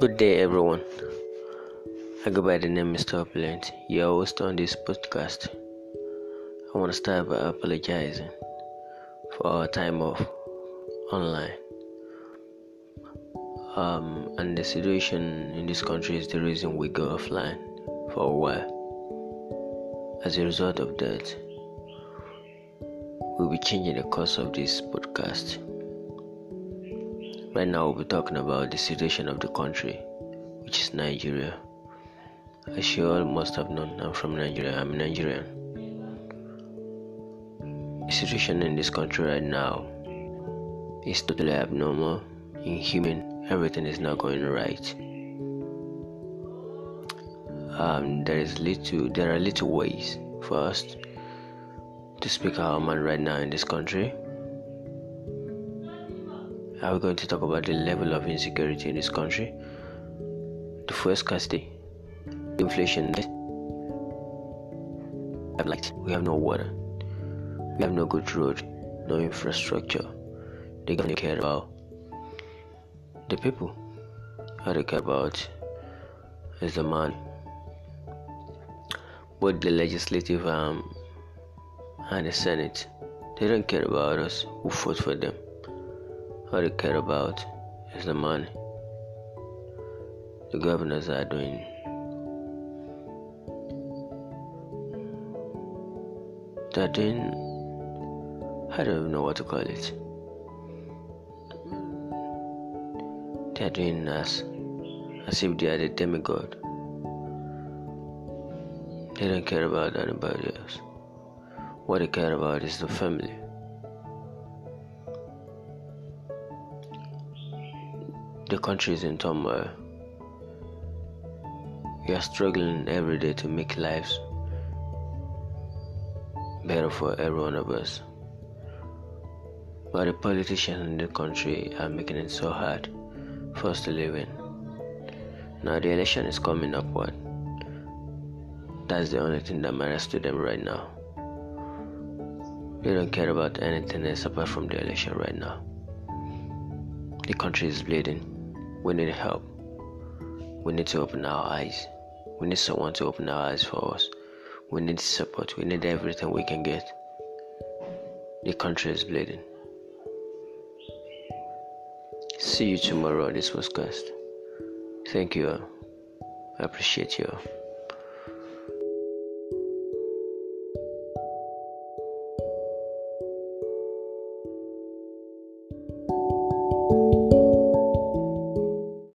Good day, everyone. I go by the name Mr. Opulent, your host on this podcast. I want to start by apologizing for our time off online. Um, and the situation in this country is the reason we go offline for a while. As a result of that, we'll be changing the course of this podcast. Right now, we'll be talking about the situation of the country, which is Nigeria. As you all must have known, I'm from Nigeria. I'm Nigerian. The situation in this country right now is totally abnormal, inhuman. Everything is not going right. Um, there is little. There are little ways for us to speak our mind right now in this country are we going to talk about the level of insecurity in this country, the fuel scarcity, inflation. We have light, we have no water, we have no good road, no infrastructure. They don't care about the people. All they care about is the man. Both the legislative um, and the Senate, they don't care about us who fought for them. All they care about is the money. The governors are doing they're doing I don't even know what to call it. They're doing as as if they are the demigod. They don't care about anybody else. What they care about is the family. The country is in turmoil. We are struggling every day to make lives better for every one of us. But the politicians in the country are making it so hard for us to live in. Now the election is coming up what? That's the only thing that matters to them right now. They don't care about anything else apart from the election right now. The country is bleeding. We need help. We need to open our eyes. We need someone to open our eyes for us. We need support. We need everything we can get. The country is bleeding. See you tomorrow on this podcast. Thank you. I appreciate you.